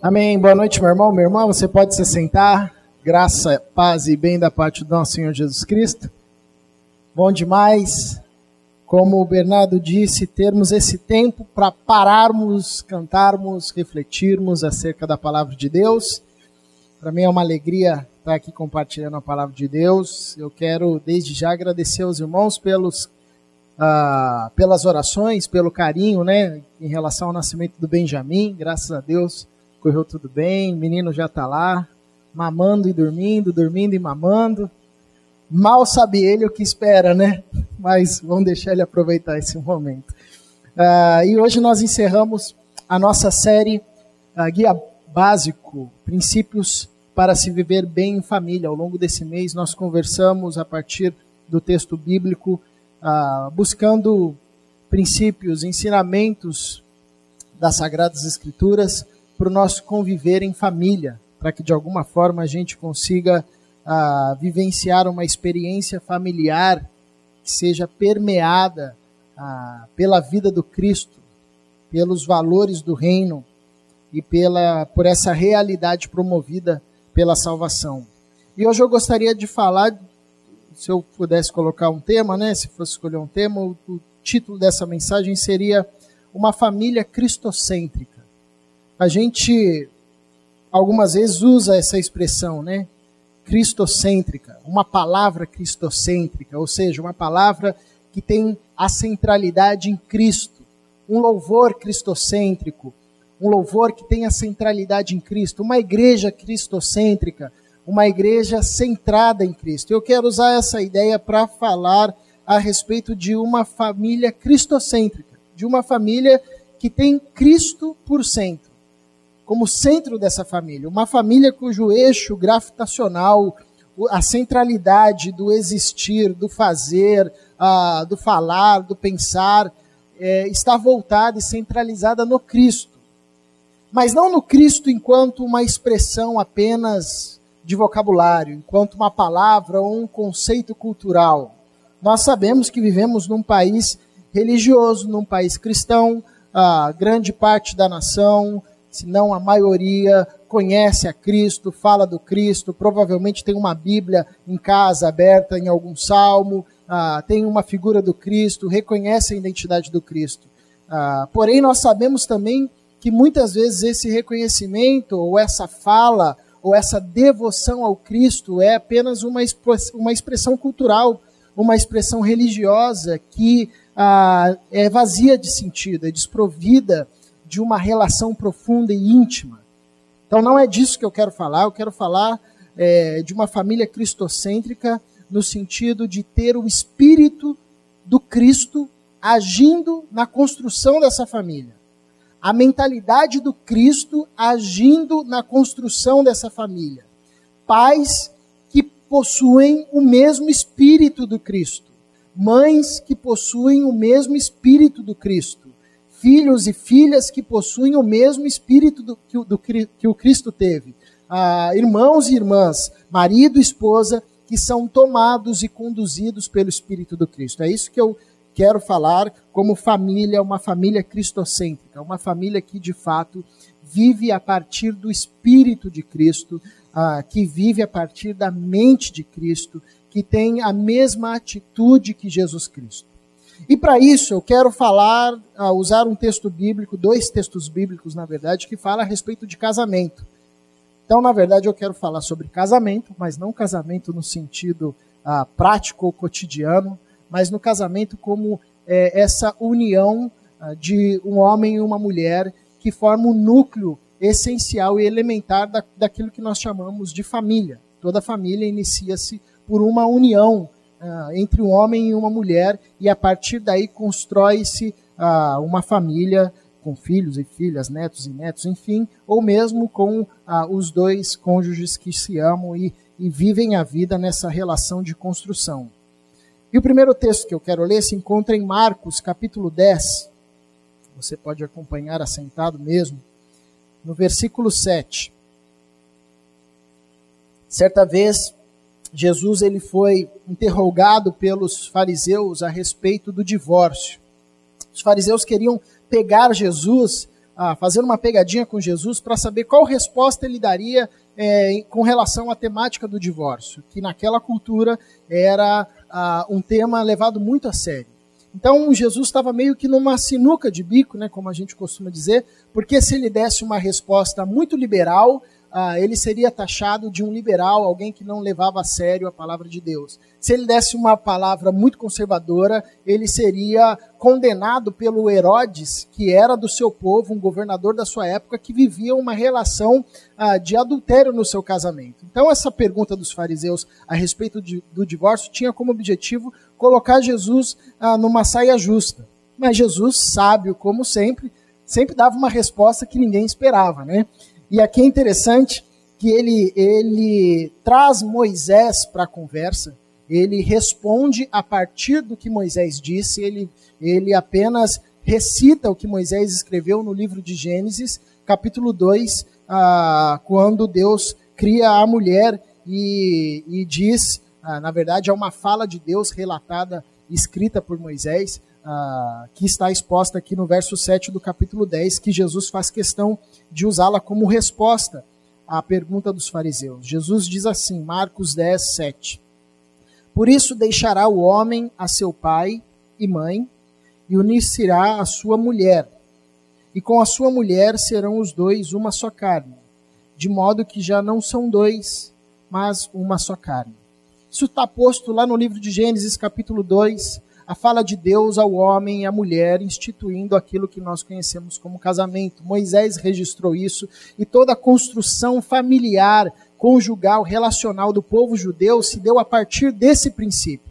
Amém. Boa noite, meu irmão. Meu irmão, você pode se sentar. Graça, paz e bem da parte do nosso Senhor Jesus Cristo. Bom demais, como o Bernardo disse, termos esse tempo para pararmos, cantarmos, refletirmos acerca da palavra de Deus. Para mim é uma alegria estar aqui compartilhando a palavra de Deus. Eu quero desde já agradecer aos irmãos pelos, uh, pelas orações, pelo carinho, né, em relação ao nascimento do Benjamin. Graças a Deus correu tudo bem, o menino já está lá, mamando e dormindo, dormindo e mamando. Mal sabe ele o que espera, né? Mas vamos deixar ele aproveitar esse momento. Uh, e hoje nós encerramos a nossa série uh, Guia Básico, Princípios para se viver bem em família. Ao longo desse mês nós conversamos a partir do texto bíblico, uh, buscando princípios, ensinamentos das Sagradas Escrituras para o nosso conviver em família, para que de alguma forma a gente consiga ah, vivenciar uma experiência familiar que seja permeada ah, pela vida do Cristo, pelos valores do reino e pela, por essa realidade promovida pela salvação. E hoje eu gostaria de falar, se eu pudesse colocar um tema, né, se fosse escolher um tema, o, o título dessa mensagem seria Uma Família Cristocêntrica a gente algumas vezes usa essa expressão, né? Cristocêntrica, uma palavra cristocêntrica, ou seja, uma palavra que tem a centralidade em Cristo, um louvor cristocêntrico, um louvor que tem a centralidade em Cristo, uma igreja cristocêntrica, uma igreja centrada em Cristo. Eu quero usar essa ideia para falar a respeito de uma família cristocêntrica, de uma família que tem Cristo por centro como centro dessa família. Uma família cujo eixo gravitacional, a centralidade do existir, do fazer, uh, do falar, do pensar, é, está voltada e centralizada no Cristo. Mas não no Cristo enquanto uma expressão apenas de vocabulário, enquanto uma palavra ou um conceito cultural. Nós sabemos que vivemos num país religioso, num país cristão, a grande parte da nação se não a maioria, conhece a Cristo, fala do Cristo, provavelmente tem uma Bíblia em casa aberta em algum salmo, ah, tem uma figura do Cristo, reconhece a identidade do Cristo. Ah, porém, nós sabemos também que muitas vezes esse reconhecimento, ou essa fala, ou essa devoção ao Cristo é apenas uma, uma expressão cultural, uma expressão religiosa que ah, é vazia de sentido, é desprovida de uma relação profunda e íntima. Então não é disso que eu quero falar, eu quero falar é, de uma família cristocêntrica no sentido de ter o espírito do Cristo agindo na construção dessa família. A mentalidade do Cristo agindo na construção dessa família. Pais que possuem o mesmo espírito do Cristo. Mães que possuem o mesmo espírito do Cristo filhos e filhas que possuem o mesmo espírito do, que, do, que o Cristo teve. Ah, irmãos e irmãs, marido e esposa, que são tomados e conduzidos pelo Espírito do Cristo. É isso que eu quero falar como família, uma família cristocêntrica, uma família que de fato vive a partir do Espírito de Cristo, ah, que vive a partir da mente de Cristo, que tem a mesma atitude que Jesus Cristo. E para isso eu quero falar, uh, usar um texto bíblico, dois textos bíblicos, na verdade, que fala a respeito de casamento. Então, na verdade, eu quero falar sobre casamento, mas não casamento no sentido uh, prático ou cotidiano, mas no casamento como é, essa união uh, de um homem e uma mulher que forma o um núcleo essencial e elementar da, daquilo que nós chamamos de família. Toda família inicia-se por uma união uh, entre um homem e uma mulher, e a partir daí constrói-se uh, uma família com filhos e filhas, netos e netos, enfim, ou mesmo com uh, os dois cônjuges que se amam e, e vivem a vida nessa relação de construção. E o primeiro texto que eu quero ler se encontra em Marcos, capítulo 10. Você pode acompanhar assentado mesmo, no versículo 7. Certa vez, Jesus ele foi interrogado pelos fariseus a respeito do divórcio. Os fariseus queriam pegar Jesus ah, fazendo uma pegadinha com Jesus para saber qual resposta ele daria é, com relação à temática do divórcio, que naquela cultura era ah, um tema levado muito a sério. Então Jesus estava meio que numa sinuca de bico, né, como a gente costuma dizer, porque se ele desse uma resposta muito liberal, ah, ele seria taxado de um liberal, alguém que não levava a sério a palavra de Deus. Se ele desse uma palavra muito conservadora, ele seria condenado pelo Herodes, que era do seu povo, um governador da sua época, que vivia uma relação ah, de adultério no seu casamento. Então, essa pergunta dos fariseus a respeito de, do divórcio tinha como objetivo colocar Jesus ah, numa saia justa. Mas Jesus, sábio como sempre, sempre dava uma resposta que ninguém esperava, né? E aqui é interessante que ele, ele traz Moisés para a conversa, ele responde a partir do que Moisés disse, ele, ele apenas recita o que Moisés escreveu no livro de Gênesis, capítulo 2, ah, quando Deus cria a mulher e, e diz, ah, na verdade, é uma fala de Deus relatada, escrita por Moisés, que está exposta aqui no verso 7 do capítulo 10, que Jesus faz questão de usá-la como resposta à pergunta dos fariseus. Jesus diz assim, Marcos 10, 7. Por isso deixará o homem a seu pai e mãe, e unir-se-á a sua mulher, e com a sua mulher serão os dois uma só carne, de modo que já não são dois, mas uma só carne. Isso está posto lá no livro de Gênesis, capítulo 2, a fala de Deus ao homem e à mulher, instituindo aquilo que nós conhecemos como casamento. Moisés registrou isso e toda a construção familiar, conjugal, relacional do povo judeu se deu a partir desse princípio.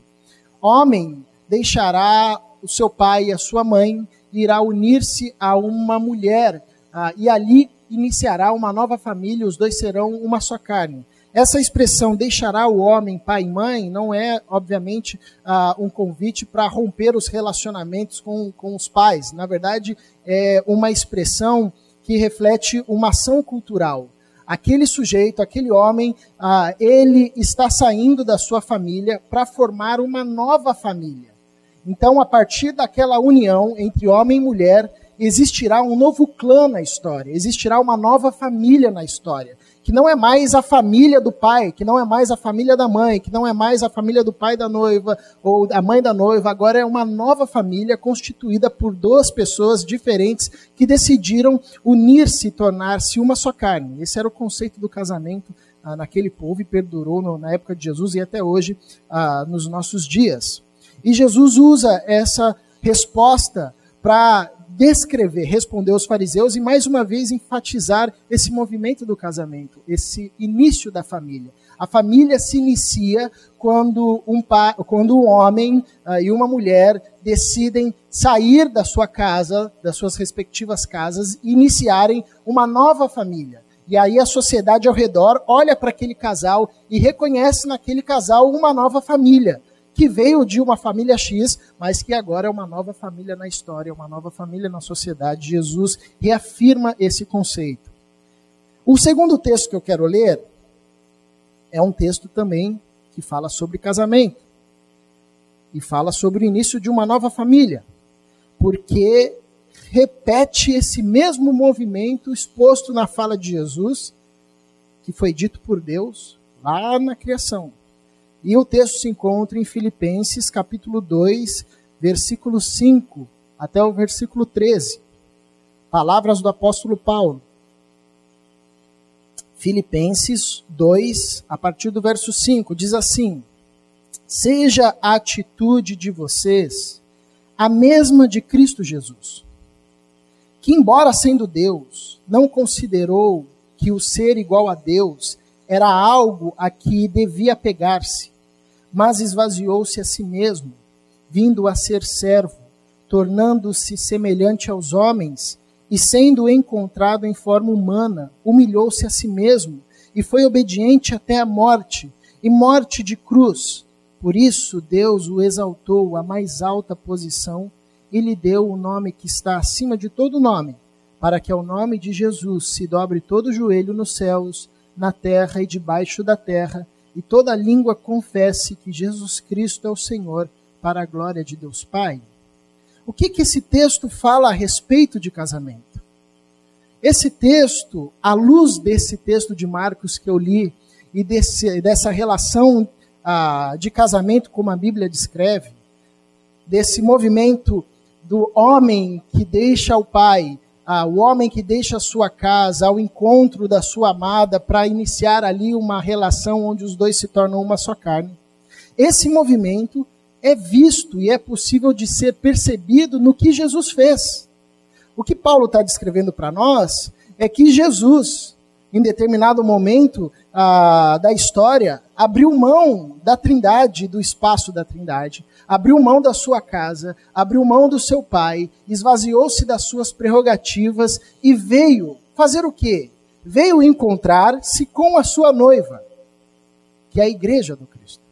Homem deixará o seu pai e a sua mãe, irá unir-se a uma mulher, ah, e ali iniciará uma nova família, os dois serão uma só carne. Essa expressão deixará o homem pai e mãe não é, obviamente, uh, um convite para romper os relacionamentos com, com os pais. Na verdade, é uma expressão que reflete uma ação cultural. Aquele sujeito, aquele homem, uh, ele está saindo da sua família para formar uma nova família. Então, a partir daquela união entre homem e mulher, existirá um novo clã na história, existirá uma nova família na história que não é mais a família do pai, que não é mais a família da mãe, que não é mais a família do pai da noiva ou a mãe da noiva, agora é uma nova família constituída por duas pessoas diferentes que decidiram unir-se e tornar-se uma só carne. Esse era o conceito do casamento ah, naquele povo e perdurou no, na época de Jesus e até hoje ah, nos nossos dias. E Jesus usa essa resposta para descrever, responder aos fariseus e mais uma vez enfatizar esse movimento do casamento, esse início da família. A família se inicia quando um, pai, quando um homem uh, e uma mulher decidem sair da sua casa, das suas respectivas casas, e iniciarem uma nova família. E aí a sociedade ao redor olha para aquele casal e reconhece naquele casal uma nova família que veio de uma família X, mas que agora é uma nova família na história, uma nova família na sociedade. Jesus reafirma esse conceito. O segundo texto que eu quero ler é um texto também que fala sobre casamento e fala sobre o início de uma nova família, porque repete esse mesmo movimento exposto na fala de Jesus, que foi dito por Deus lá na criação. E o texto se encontra em Filipenses capítulo 2, versículo 5 até o versículo 13. Palavras do apóstolo Paulo. Filipenses 2, a partir do verso 5, diz assim: Seja a atitude de vocês a mesma de Cristo Jesus, que, embora sendo Deus, não considerou que o ser igual a Deus era algo a que devia pegar-se, mas esvaziou-se a si mesmo, vindo a ser servo, tornando-se semelhante aos homens, e sendo encontrado em forma humana, humilhou-se a si mesmo e foi obediente até a morte, e morte de cruz. Por isso Deus o exaltou à mais alta posição e lhe deu o nome que está acima de todo nome, para que ao nome de Jesus se dobre todo o joelho nos céus, na terra e debaixo da terra, e toda língua confesse que Jesus Cristo é o Senhor, para a glória de Deus Pai. O que, que esse texto fala a respeito de casamento? Esse texto, à luz desse texto de Marcos que eu li, e desse, dessa relação ah, de casamento como a Bíblia descreve, desse movimento do homem que deixa o pai, ah, o homem que deixa a sua casa ao encontro da sua amada para iniciar ali uma relação onde os dois se tornam uma só carne. Esse movimento é visto e é possível de ser percebido no que Jesus fez. O que Paulo está descrevendo para nós é que Jesus, em determinado momento ah, da história, abriu mão da trindade, do espaço da trindade, abriu mão da sua casa, abriu mão do seu pai, esvaziou-se das suas prerrogativas e veio fazer o quê? Veio encontrar-se com a sua noiva, que é a igreja do Cristo.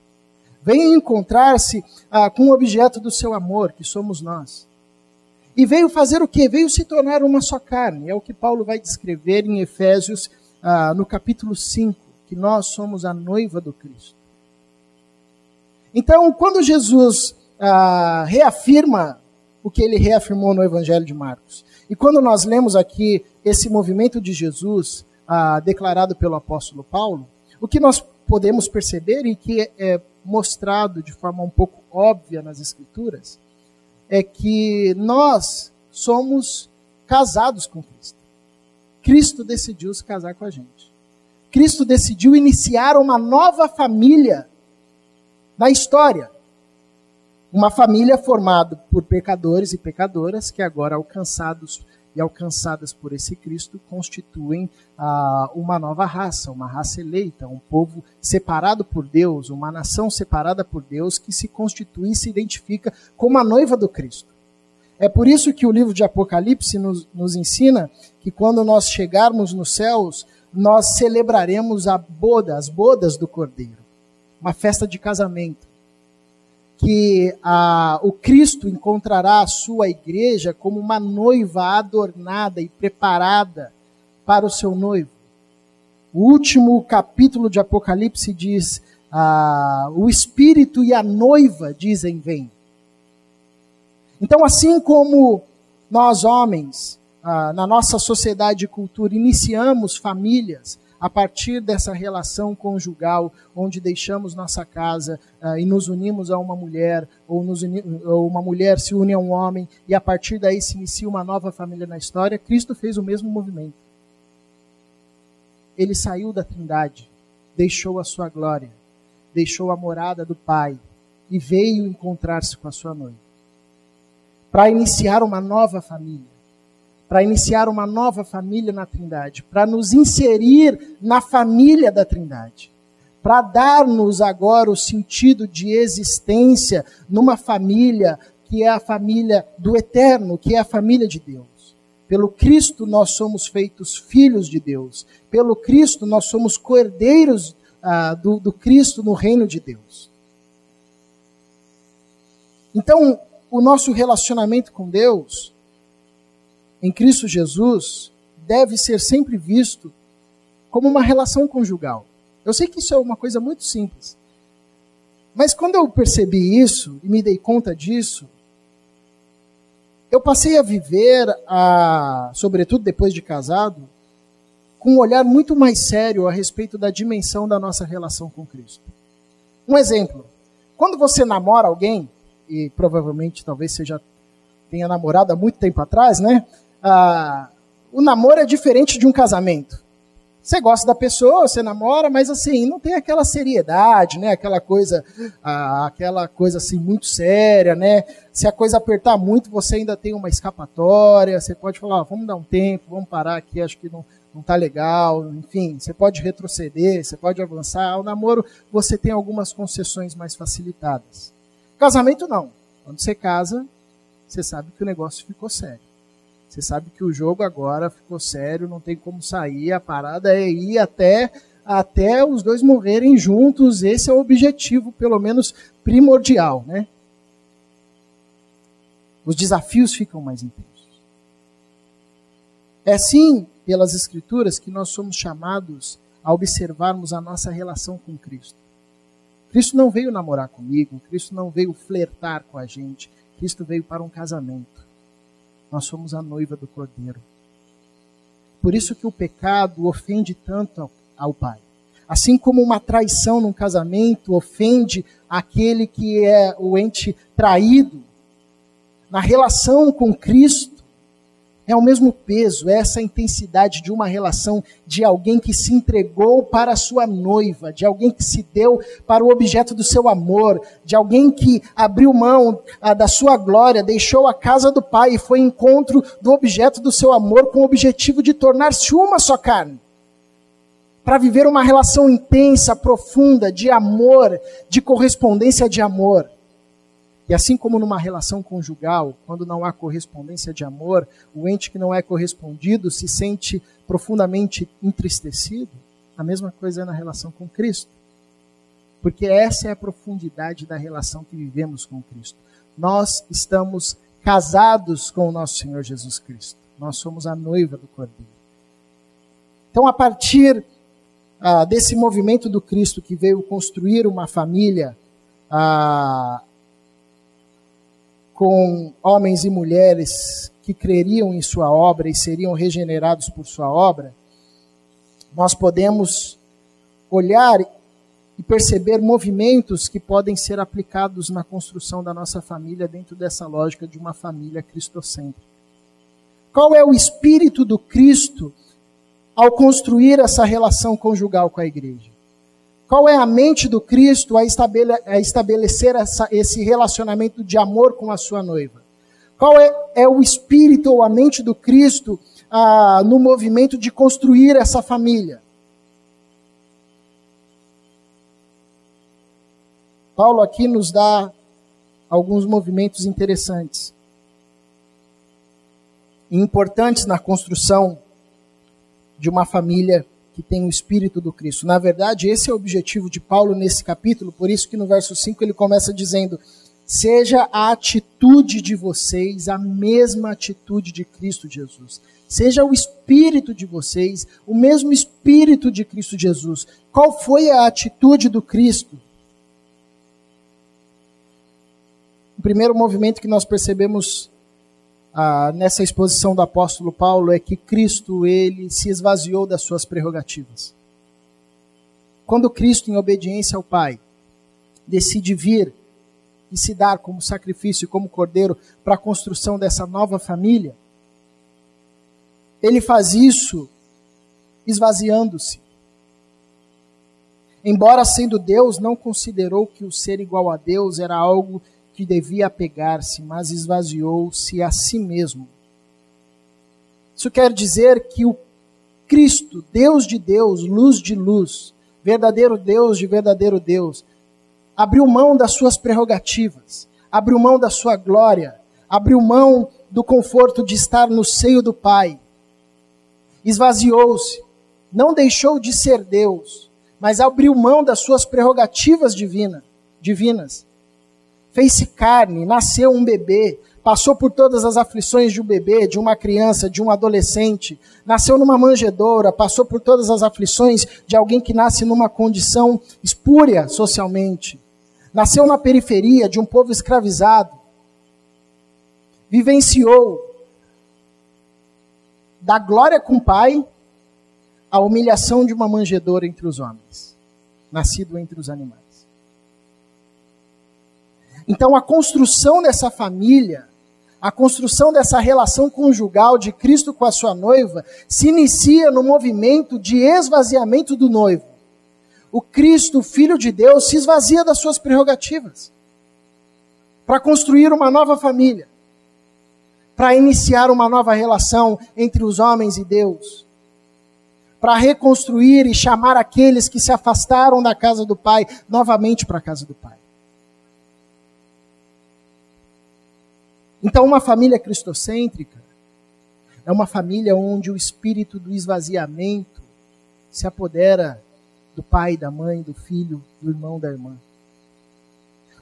Veio encontrar-se ah, com o objeto do seu amor, que somos nós. E veio fazer o quê? Veio se tornar uma só carne. É o que Paulo vai descrever em Efésios, ah, no capítulo 5, que nós somos a noiva do Cristo. Então, quando Jesus ah, reafirma o que ele reafirmou no Evangelho de Marcos, e quando nós lemos aqui esse movimento de Jesus ah, declarado pelo apóstolo Paulo, o que nós podemos perceber e que é mostrado de forma um pouco óbvia nas Escrituras é que nós somos casados com Cristo. Cristo decidiu se casar com a gente. Cristo decidiu iniciar uma nova família da história. Uma família formada por pecadores e pecadoras que agora alcançados e alcançadas por esse Cristo constituem ah, uma nova raça, uma raça eleita, um povo separado por Deus, uma nação separada por Deus que se constitui e se identifica como a noiva do Cristo. É por isso que o livro de Apocalipse nos, nos ensina que quando nós chegarmos nos céus, nós celebraremos a boda, as bodas do Cordeiro uma festa de casamento, que o Cristo encontrará a sua igreja como uma noiva adornada e preparada para o seu noivo. O último capítulo de Apocalipse diz: ah, o Espírito e a noiva dizem: Vem. Então, assim como nós homens, ah, na nossa sociedade e cultura, iniciamos famílias, a partir dessa relação conjugal, onde deixamos nossa casa uh, e nos unimos a uma mulher, ou, uni, ou uma mulher se une a um homem, e a partir daí se inicia uma nova família na história, Cristo fez o mesmo movimento. Ele saiu da Trindade, deixou a sua glória, deixou a morada do Pai e veio encontrar-se com a sua noiva. Para iniciar uma nova família para iniciar uma nova família na Trindade, para nos inserir na família da Trindade, para dar-nos agora o sentido de existência numa família que é a família do eterno, que é a família de Deus. Pelo Cristo nós somos feitos filhos de Deus. Pelo Cristo nós somos cordeiros ah, do, do Cristo no reino de Deus. Então, o nosso relacionamento com Deus em Cristo Jesus deve ser sempre visto como uma relação conjugal. Eu sei que isso é uma coisa muito simples. Mas quando eu percebi isso e me dei conta disso, eu passei a viver, a, sobretudo depois de casado, com um olhar muito mais sério a respeito da dimensão da nossa relação com Cristo. Um exemplo: quando você namora alguém, e provavelmente talvez você já tenha namorado há muito tempo atrás, né? Ah, o namoro é diferente de um casamento. Você gosta da pessoa, você namora, mas assim, não tem aquela seriedade, né? Aquela coisa, ah, aquela coisa assim muito séria, né? Se a coisa apertar muito, você ainda tem uma escapatória, você pode falar, ah, vamos dar um tempo, vamos parar aqui, acho que não, não tá legal, enfim, você pode retroceder, você pode avançar. O namoro, você tem algumas concessões mais facilitadas. Casamento não. Quando você casa, você sabe que o negócio ficou sério. Você sabe que o jogo agora ficou sério, não tem como sair. A parada é ir até, até os dois morrerem juntos. Esse é o objetivo, pelo menos primordial, né? Os desafios ficam mais intensos. É assim, pelas Escrituras, que nós somos chamados a observarmos a nossa relação com Cristo. Cristo não veio namorar comigo, Cristo não veio flertar com a gente, Cristo veio para um casamento. Nós somos a noiva do Cordeiro. por isso que o pecado ofende tanto ao pai. Assim como uma traição num casamento ofende aquele que é o ente traído, na relação com Cristo, é o mesmo peso, é essa intensidade de uma relação de alguém que se entregou para a sua noiva, de alguém que se deu para o objeto do seu amor, de alguém que abriu mão a, ah, da sua glória, deixou a casa do pai e foi em encontro do objeto do seu amor com o objetivo de tornar-se uma só carne. Para viver uma relação intensa, profunda, de amor, de correspondência de amor. E assim como numa relação conjugal, quando não há correspondência de amor, o ente que não é correspondido se sente profundamente entristecido, a mesma coisa é na relação com Cristo. Porque essa é a profundidade da relação que vivemos com Cristo. Nós estamos casados com o nosso Senhor Jesus Cristo. Nós somos a noiva do Cordeiro. Então, a partir ah, desse movimento do Cristo que veio construir uma família, ah, com homens e mulheres que creriam em sua obra e seriam regenerados por sua obra, nós podemos olhar e perceber movimentos que podem ser aplicados na construção da nossa família dentro dessa lógica de uma família cristocêntrica. Qual é o espírito do Cristo ao construir essa relação conjugal com a igreja? Qual é a mente do Cristo a, estabelecer essa, esse relacionamento de amor com a sua noiva? Qual é, é o espírito ou a mente do Cristo ah, no movimento de construir essa família? Paulo aqui nos dá alguns movimentos interessantes e importantes na construção de uma família que tem o Espírito do Cristo. Na verdade, esse é o objetivo de Paulo nesse capítulo, por isso que no verso 5 ele começa dizendo: Seja a atitude de vocês a mesma atitude de Cristo Jesus. Seja o espírito de vocês o mesmo espírito de Cristo Jesus. Qual foi a atitude do Cristo? O primeiro movimento que nós percebemos ah, nessa exposição do apóstolo Paulo é que Cristo ele se esvaziou das suas prerrogativas. Quando Cristo, em obediência ao Pai, decide vir e se dar como sacrifício, como cordeiro para a construção dessa nova família, ele faz isso esvaziando-se. Embora sendo Deus, não considerou que o ser igual a Deus era algo que devia apegar-se, mas esvaziou-se a si mesmo. Isso quer dizer que o Cristo, Deus de Deus, luz de luz, verdadeiro Deus de verdadeiro Deus, abriu mão das suas prerrogativas, abriu mão da sua glória, abriu mão do conforto de estar no seio do Pai. Esvaziou-se, não deixou de ser Deus, mas abriu mão das suas prerrogativas divina, divinas fez-se carne, nasceu um bebê, passou por todas as aflições de um bebê, de uma criança, de um adolescente, nasceu numa manjedoura, passou por todas as aflições de alguém que nasce numa condição espúria socialmente, nasceu na periferia de um povo escravizado, vivenciou da glória com o pai a humilhação de uma manjedoura entre os homens, nascido entre os animais. Então, a construção dessa família, a construção dessa relação conjugal de Cristo com a sua noiva, se inicia no movimento de esvaziamento do noivo. O Cristo, Filho de Deus, se esvazia das suas prerrogativas para construir uma nova família, para iniciar uma nova relação entre os homens e Deus, para reconstruir e chamar aqueles que se afastaram da casa do Pai novamente para a casa do Pai. Então, uma família cristocêntrica é uma família onde o espírito do esvaziamento se apodera do pai, da mãe, do filho, do irmão, da irmã.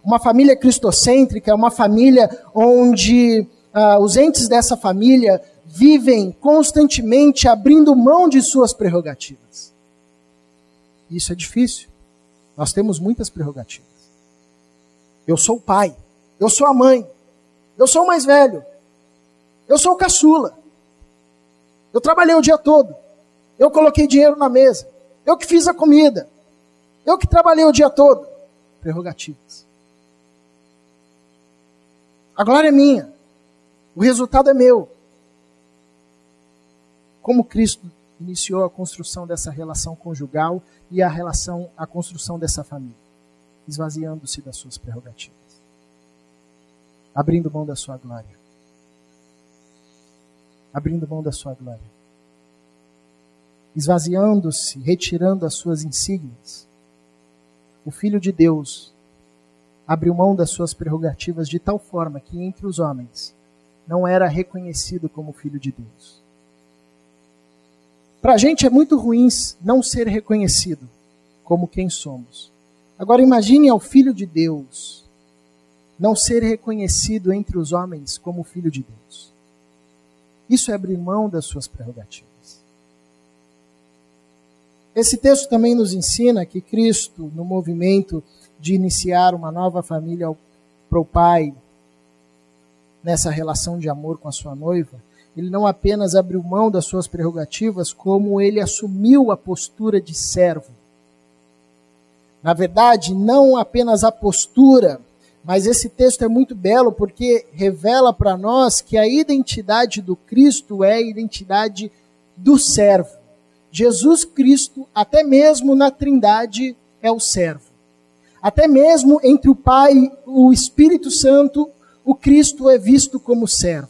Uma família cristocêntrica é uma família onde ah, os entes dessa família vivem constantemente abrindo mão de suas prerrogativas. Isso é difícil. Nós temos muitas prerrogativas. Eu sou o pai, eu sou a mãe, eu sou o mais velho. Eu sou o caçula. Eu trabalhei o dia todo. Eu coloquei dinheiro na mesa. Eu que fiz a comida. Eu que trabalhei o dia todo. Prerrogativas. A glória é minha. O resultado é meu. Como Cristo iniciou a construção dessa relação conjugal e a relação, a construção dessa família, esvaziando-se das suas prerrogativas, abrindo mão da sua glória, abrindo mão da sua glória, esvaziando-se, retirando as suas insígnias. O Filho de Deus abriu mão das suas prerrogativas de tal forma que entre os homens não era reconhecido como Filho de Deus. Para a gente é muito ruim não ser reconhecido como quem somos. Agora imagine ao Filho de Deus não ser reconhecido entre os homens como Filho de Deus. Isso é abrir mão das suas prerrogativas. Esse texto também nos ensina que Cristo, no movimento de iniciar uma nova família para o Pai, nessa relação de amor com a sua noiva, ele não apenas abriu mão das suas prerrogativas, como ele assumiu a postura de servo. Na verdade, não apenas a postura, mas esse texto é muito belo porque revela para nós que a identidade do Cristo é a identidade do servo. Jesus Cristo, até mesmo na Trindade, é o servo. Até mesmo entre o Pai e o Espírito Santo, o Cristo é visto como servo.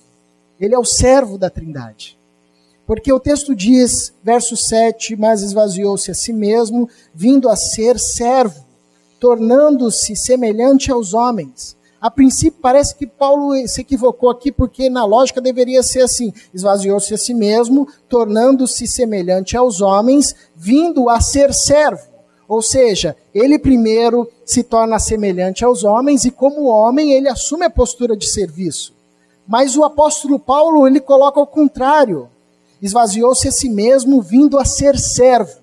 Ele é o servo da Trindade. Porque o texto diz, verso 7, mas esvaziou-se a si mesmo, vindo a ser servo, tornando-se semelhante aos homens. A princípio parece que Paulo se equivocou aqui, porque na lógica deveria ser assim: esvaziou-se a si mesmo, tornando-se semelhante aos homens, vindo a ser servo. Ou seja, ele primeiro se torna semelhante aos homens e como homem ele assume a postura de serviço. Mas o apóstolo Paulo, ele coloca ao contrário. Esvaziou-se a si mesmo, vindo a ser servo,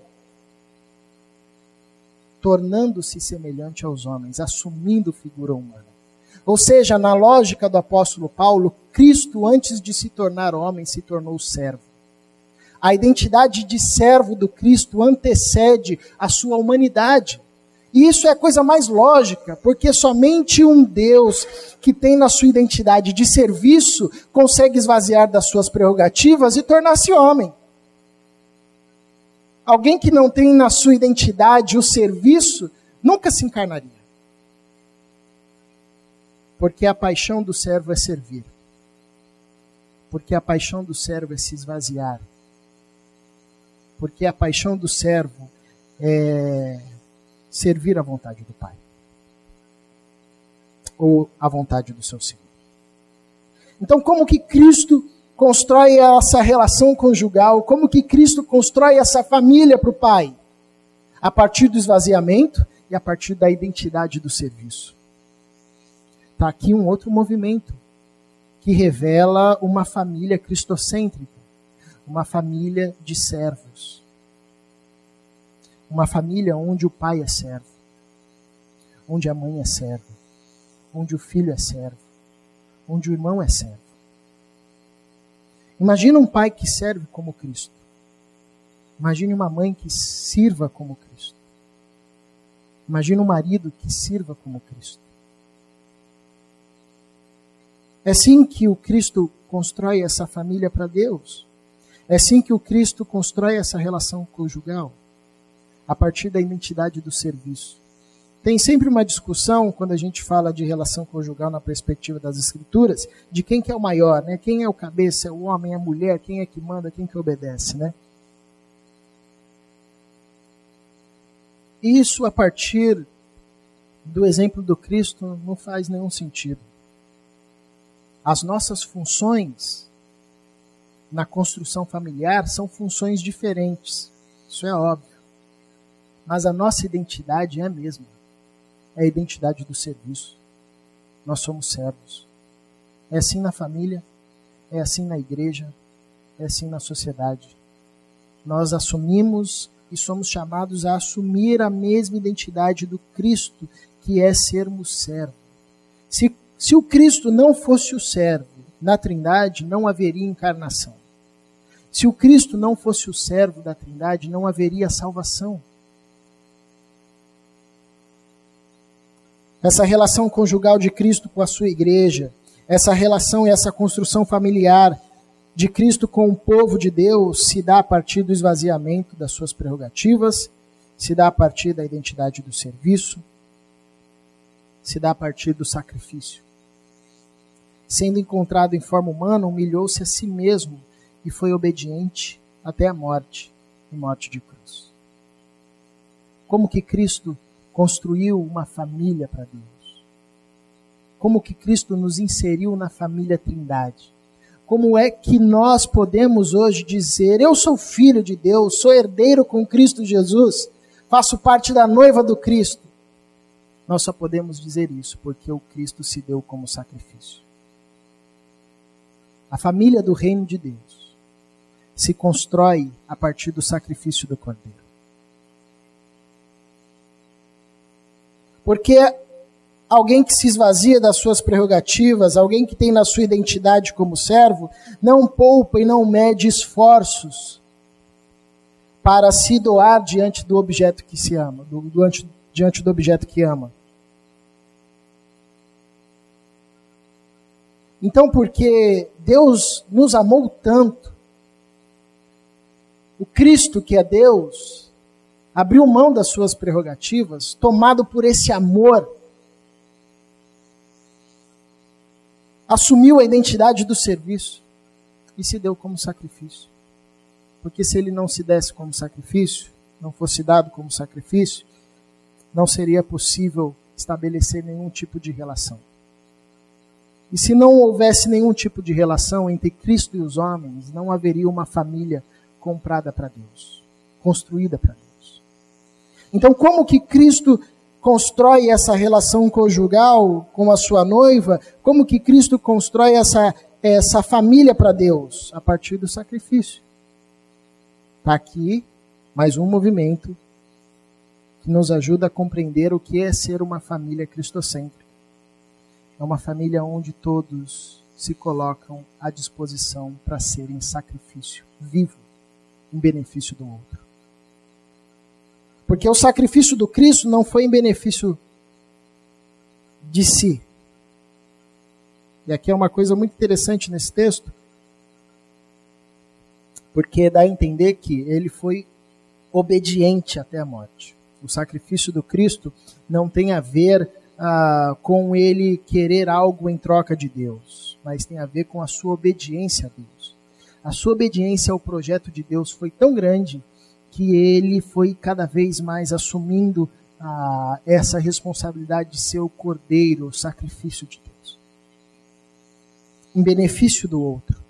tornando-se semelhante aos homens, assumindo figura humana. Ou seja, na lógica do apóstolo Paulo, Cristo, antes de se tornar homem, se tornou servo. A identidade de servo do Cristo antecede a sua humanidade. E isso é a coisa mais lógica, porque somente um Deus que tem na sua identidade de serviço consegue esvaziar das suas prerrogativas e tornar-se homem. Alguém que não tem na sua identidade o serviço nunca se encarnaria. Porque a paixão do servo é servir. Porque a paixão do servo é se esvaziar porque a paixão do servo é servir à vontade do Pai ou à vontade do seu Senhor. Então, como que Cristo constrói essa relação conjugal? Como que Cristo constrói essa família para o Pai? A partir do esvaziamento e a partir da identidade do serviço. Está aqui um outro movimento que revela uma família cristocêntrica uma família de servos. Uma família onde o pai é servo, onde a mãe é serva, onde o filho é servo, onde o irmão é servo. Imagina um pai que serve como Cristo. Imagine uma mãe que sirva como Cristo. Imagine um marido que sirva como Cristo. É assim que o Cristo constrói essa família para Deus. É assim que o Cristo constrói essa relação conjugal, a partir da identidade do serviço. Tem sempre uma discussão quando a gente fala de relação conjugal na perspectiva das escrituras, de quem que é o maior, né? Quem é o cabeça, é o homem, é a mulher, quem é que manda, quem que obedece, né? Isso a partir do exemplo do Cristo não faz nenhum sentido. As nossas funções na construção familiar são funções diferentes. Isso é óbvio. Mas a nossa identidade é a mesma. É a identidade do serviço. Nós somos servos. É assim na família, é assim na igreja, é assim na sociedade. Nós assumimos e somos chamados a assumir a mesma identidade do Cristo, que é sermos servos. Se, se o Cristo não fosse o servo, na Trindade não haveria encarnação. Se o Cristo não fosse o servo da Trindade, não haveria salvação. Essa relação conjugal de Cristo com a sua igreja, essa relação e essa construção familiar de Cristo com o povo de Deus se dá a partir do esvaziamento das suas prerrogativas, se dá a partir da identidade do serviço, se dá a partir do sacrifício. Sendo encontrado em forma humana, humilhou-se a si mesmo e foi obediente até a morte e morte de cruz. Como que Cristo construiu uma família para Deus? Como que Cristo nos inseriu na família Trindade? Como é que nós podemos hoje dizer: Eu sou filho de Deus, sou herdeiro com Cristo Jesus, faço parte da noiva do Cristo? Nós só podemos dizer isso porque o Cristo se deu como sacrifício. A família do reino de Deus se constrói a partir do sacrifício do Cordeiro. Porque alguém que se esvazia das suas prerrogativas, alguém que tem na sua identidade como servo, não poupa e não mede esforços para se doar diante do objeto que se ama, do, do, diante do objeto que ama. Então, porque Deus nos amou tanto, o Cristo, que é Deus, abriu mão das suas prerrogativas, tomado por esse amor, assumiu a identidade do serviço e se deu como sacrifício. Porque se ele não se desse como sacrifício, não fosse dado como sacrifício, não seria possível estabelecer nenhum tipo de relação. E se não houvesse nenhum tipo de relação entre Cristo e os homens, não haveria uma família comprada para Deus, construída para Deus. Então, como que Cristo constrói essa relação conjugal com a sua noiva? Como que Cristo constrói essa, essa família para Deus? A partir do sacrifício. Está aqui mais um movimento que nos ajuda a compreender o que é ser uma família cristocêntrica. É uma família onde todos se colocam à disposição para serem sacrifício vivo em benefício do outro. Porque o sacrifício do Cristo não foi em benefício de si. E aqui é uma coisa muito interessante nesse texto, porque dá a entender que ele foi obediente até a morte. O sacrifício do Cristo não tem a ver ah, com ele querer algo em troca de Deus, mas tem a ver com a sua obediência a Deus a sua obediência ao projeto de Deus foi tão grande que ele foi cada vez mais assumindo ah, essa responsabilidade de ser o cordeiro, o sacrifício de Deus, em benefício do outro.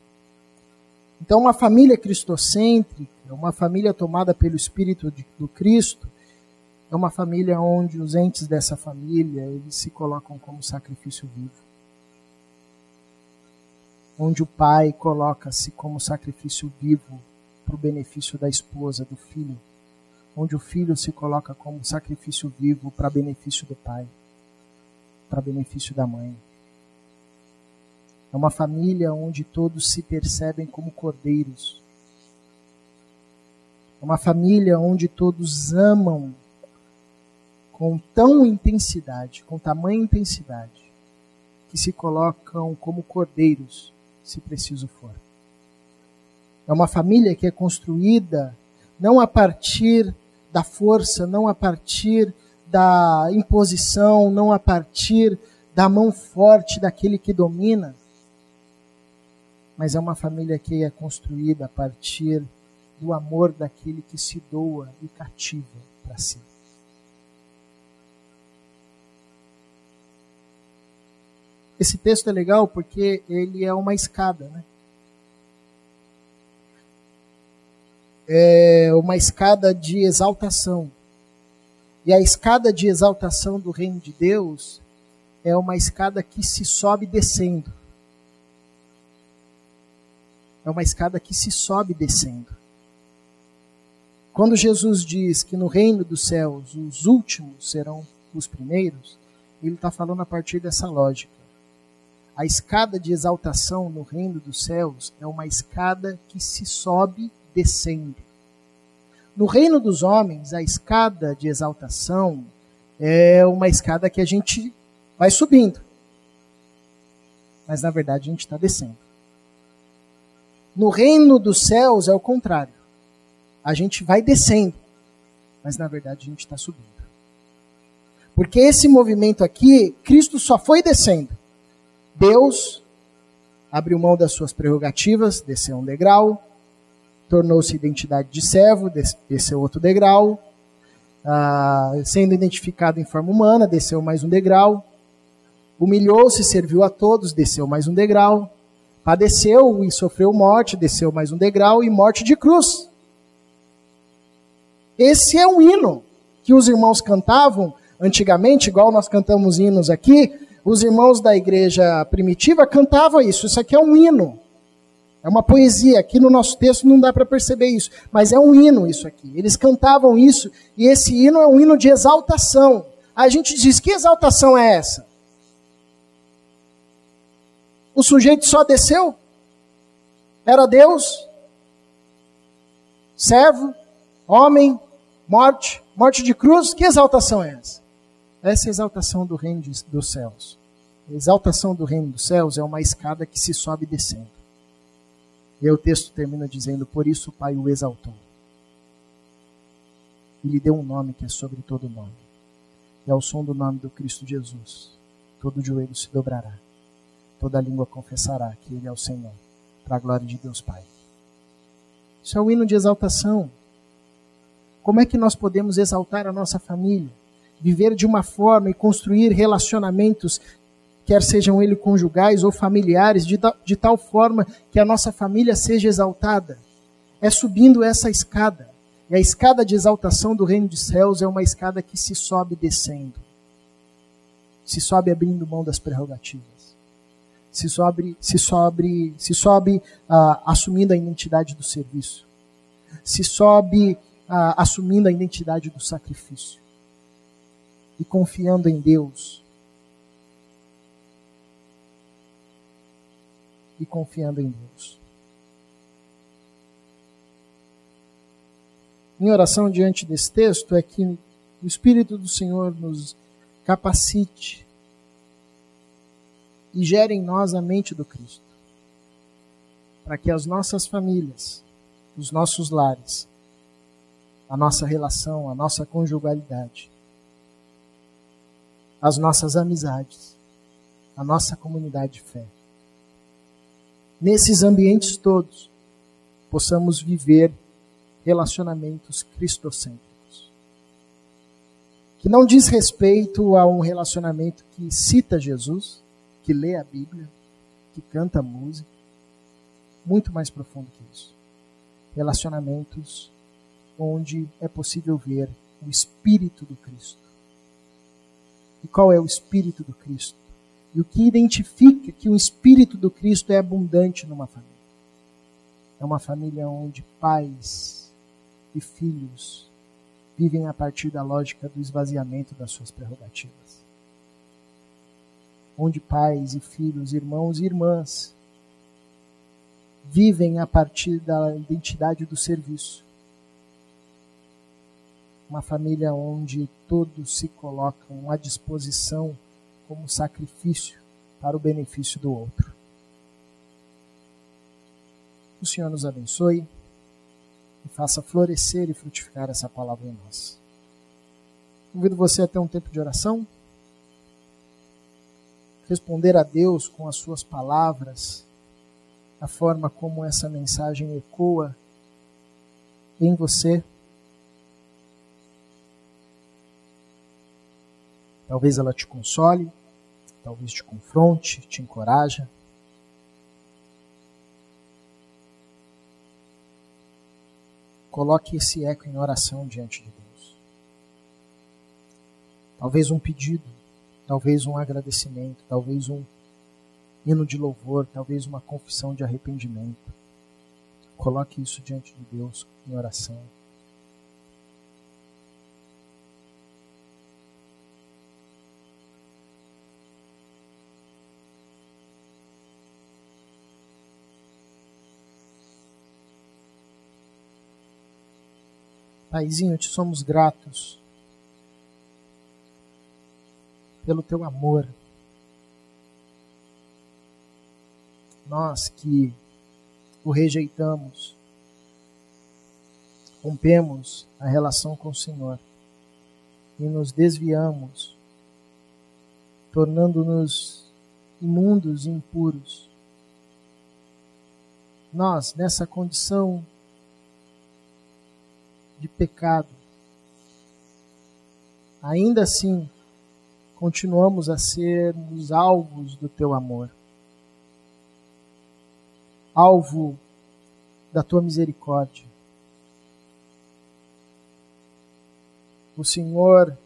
Então, uma família cristocêntrica, uma família tomada pelo Espírito de, do Cristo, é uma família onde os entes dessa família eles se colocam como sacrifício vivo onde o pai coloca-se como sacrifício vivo para o benefício da esposa, do filho, onde o filho se coloca como sacrifício vivo para benefício do pai, para benefício da mãe. É uma família onde todos se percebem como cordeiros. É uma família onde todos amam com tão intensidade, com tamanha intensidade, que se colocam como cordeiros se preciso for. É uma família que é construída não a partir da força, não a partir da imposição, não a partir da mão forte daquele que domina, mas é uma família que é construída a partir do amor daquele que se doa e cativa para si. Esse texto é legal porque ele é uma escada, né? É uma escada de exaltação. E a escada de exaltação do reino de Deus é uma escada que se sobe descendo. É uma escada que se sobe descendo. Quando Jesus diz que no reino dos céus os últimos serão os primeiros, ele está falando a partir dessa lógica. a escada de exaltação no reino dos céus é uma escada que se sobe descendo. No reino dos homens, a escada de exaltação é uma escada que a gente vai subindo. Mas na verdade a gente está descendo. No reino dos céus é o contrário. A gente vai descendo, mas na verdade a gente está subindo. Porque esse movimento aqui, Cristo só foi descendo. Deus abriu mão das suas prerrogativas, desceu um degrau, tornou-se identidade de servo, desceu outro degrau, ah, sendo identificado em forma humana, desceu mais um degrau, humilhou-se, serviu a todos, desceu mais um degrau, padeceu e sofreu morte, desceu mais um degrau e morte de cruz. Esse é um hino que os irmãos cantavam antigamente, igual nós cantamos hinos aqui, os irmãos da igreja primitiva cantavam isso. Isso aqui é um hino. É uma poesia. Aqui no nosso texto não dá para perceber isso, mas é um hino isso aqui. Eles cantavam isso e esse hino é um hino de exaltação. A gente diz: que exaltação é essa? O sujeito só desceu? Era Deus? Servo? Homem? Morte? Morte de cruz? Que exaltação é essa? Essa é a exaltação do reino dos céus. A exaltação do reino dos céus é uma escada que se sobe descendo. E aí o texto termina dizendo: Por isso o Pai o exaltou. E lhe deu um nome que é sobre todo nome. E ao som do nome do Cristo Jesus, todo joelho se dobrará, toda língua confessará que Ele é o Senhor, para a glória de Deus Pai. Isso é o hino de exaltação. Como é que nós podemos exaltar a nossa família? Viver de uma forma e construir relacionamentos, quer sejam eles conjugais ou familiares, de, de tal forma que a nossa família seja exaltada. É subindo essa escada. E a escada de exaltação do reino dos céus é uma escada que se sobe descendo. Se sobe abrindo mão das prerrogativas. Se sobe, se sobe, se sobe ah, assumindo a identidade do serviço. Se sobe ah, assumindo a identidade do sacrifício. E confiando em Deus. E confiando em Deus. Minha oração diante desse texto é que o Espírito do Senhor nos capacite e gere em nós a mente do Cristo, para que as nossas famílias, os nossos lares, a nossa relação, a nossa conjugalidade, as nossas amizades, a nossa comunidade de fé. Nesses ambientes todos, possamos viver relacionamentos cristocêntricos. Que não diz respeito a um relacionamento que cita Jesus, que lê a Bíblia, que canta música, muito mais profundo que isso. Relacionamentos onde é possível ver o Espírito do Cristo. E qual é o Espírito do Cristo? E o que identifica que o Espírito do Cristo é abundante numa família? É uma família onde pais e filhos vivem a partir da lógica do esvaziamento das suas prerrogativas. Onde pais e filhos, irmãos e irmãs vivem a partir da identidade do serviço uma família onde todos se colocam à disposição como sacrifício para o benefício do outro. O Senhor nos abençoe e faça florescer e frutificar essa palavra em nós. Convido você a ter um tempo de oração, responder a Deus com as suas palavras, a forma como essa mensagem ecoa em você Talvez ela te console, talvez te confronte, te encoraja. Coloque esse eco em oração diante de Deus. Talvez um pedido, talvez um agradecimento, talvez um hino de louvor, talvez uma confissão de arrependimento. Coloque isso diante de Deus em oração. Paizinho, te somos gratos pelo teu amor. Nós que o rejeitamos, rompemos a relação com o Senhor e nos desviamos, tornando-nos imundos e impuros. Nós, nessa condição de pecado, ainda assim continuamos a ser os alvos do teu amor, alvo da tua misericórdia. O Senhor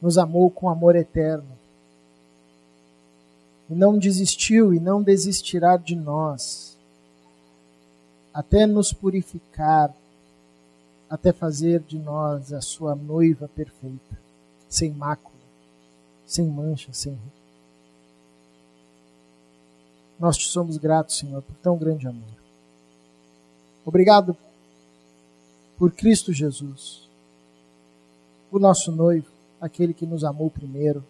nos amou com amor eterno. E não desistiu e não desistirá de nós, até nos purificar, até fazer de nós a sua noiva perfeita, sem mácula sem mancha, sem ruim. Nós te somos gratos, Senhor, por tão grande amor. Obrigado por Cristo Jesus, o nosso noivo, aquele que nos amou primeiro,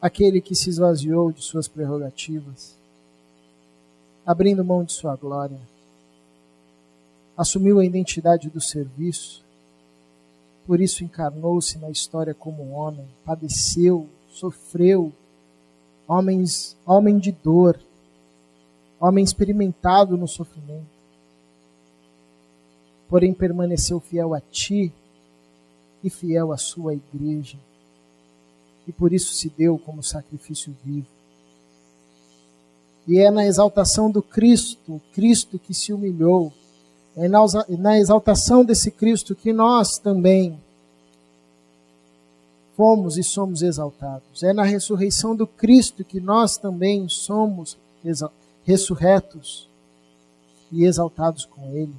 aquele que se esvaziou de suas prerrogativas, abrindo mão de sua glória, assumiu a identidade do serviço, por isso encarnou-se na história como um homem, padeceu, sofreu, homens, homem de dor, homem experimentado no sofrimento. Porém permaneceu fiel a ti e fiel à sua igreja. E por isso se deu como sacrifício vivo. E é na exaltação do Cristo, Cristo que se humilhou, é na exaltação desse Cristo que nós também fomos e somos exaltados. É na ressurreição do Cristo que nós também somos ressurretos e exaltados com Ele.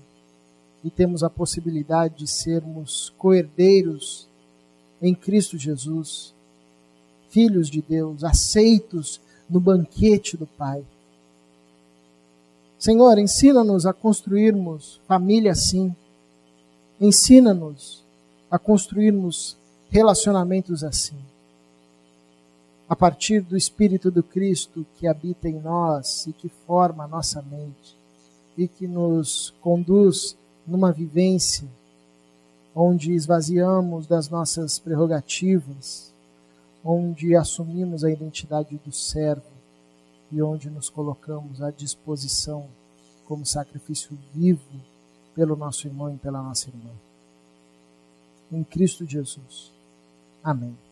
E temos a possibilidade de sermos coerdeiros em Cristo Jesus, filhos de Deus, aceitos no banquete do Pai. Senhor, ensina-nos a construirmos família assim. Ensina-nos a construirmos relacionamentos assim. A partir do Espírito do Cristo que habita em nós e que forma a nossa mente e que nos conduz numa vivência onde esvaziamos das nossas prerrogativas, onde assumimos a identidade do servo e onde nos colocamos à disposição como sacrifício vivo pelo nosso irmão e pela nossa irmã. Em Cristo Jesus. Amém.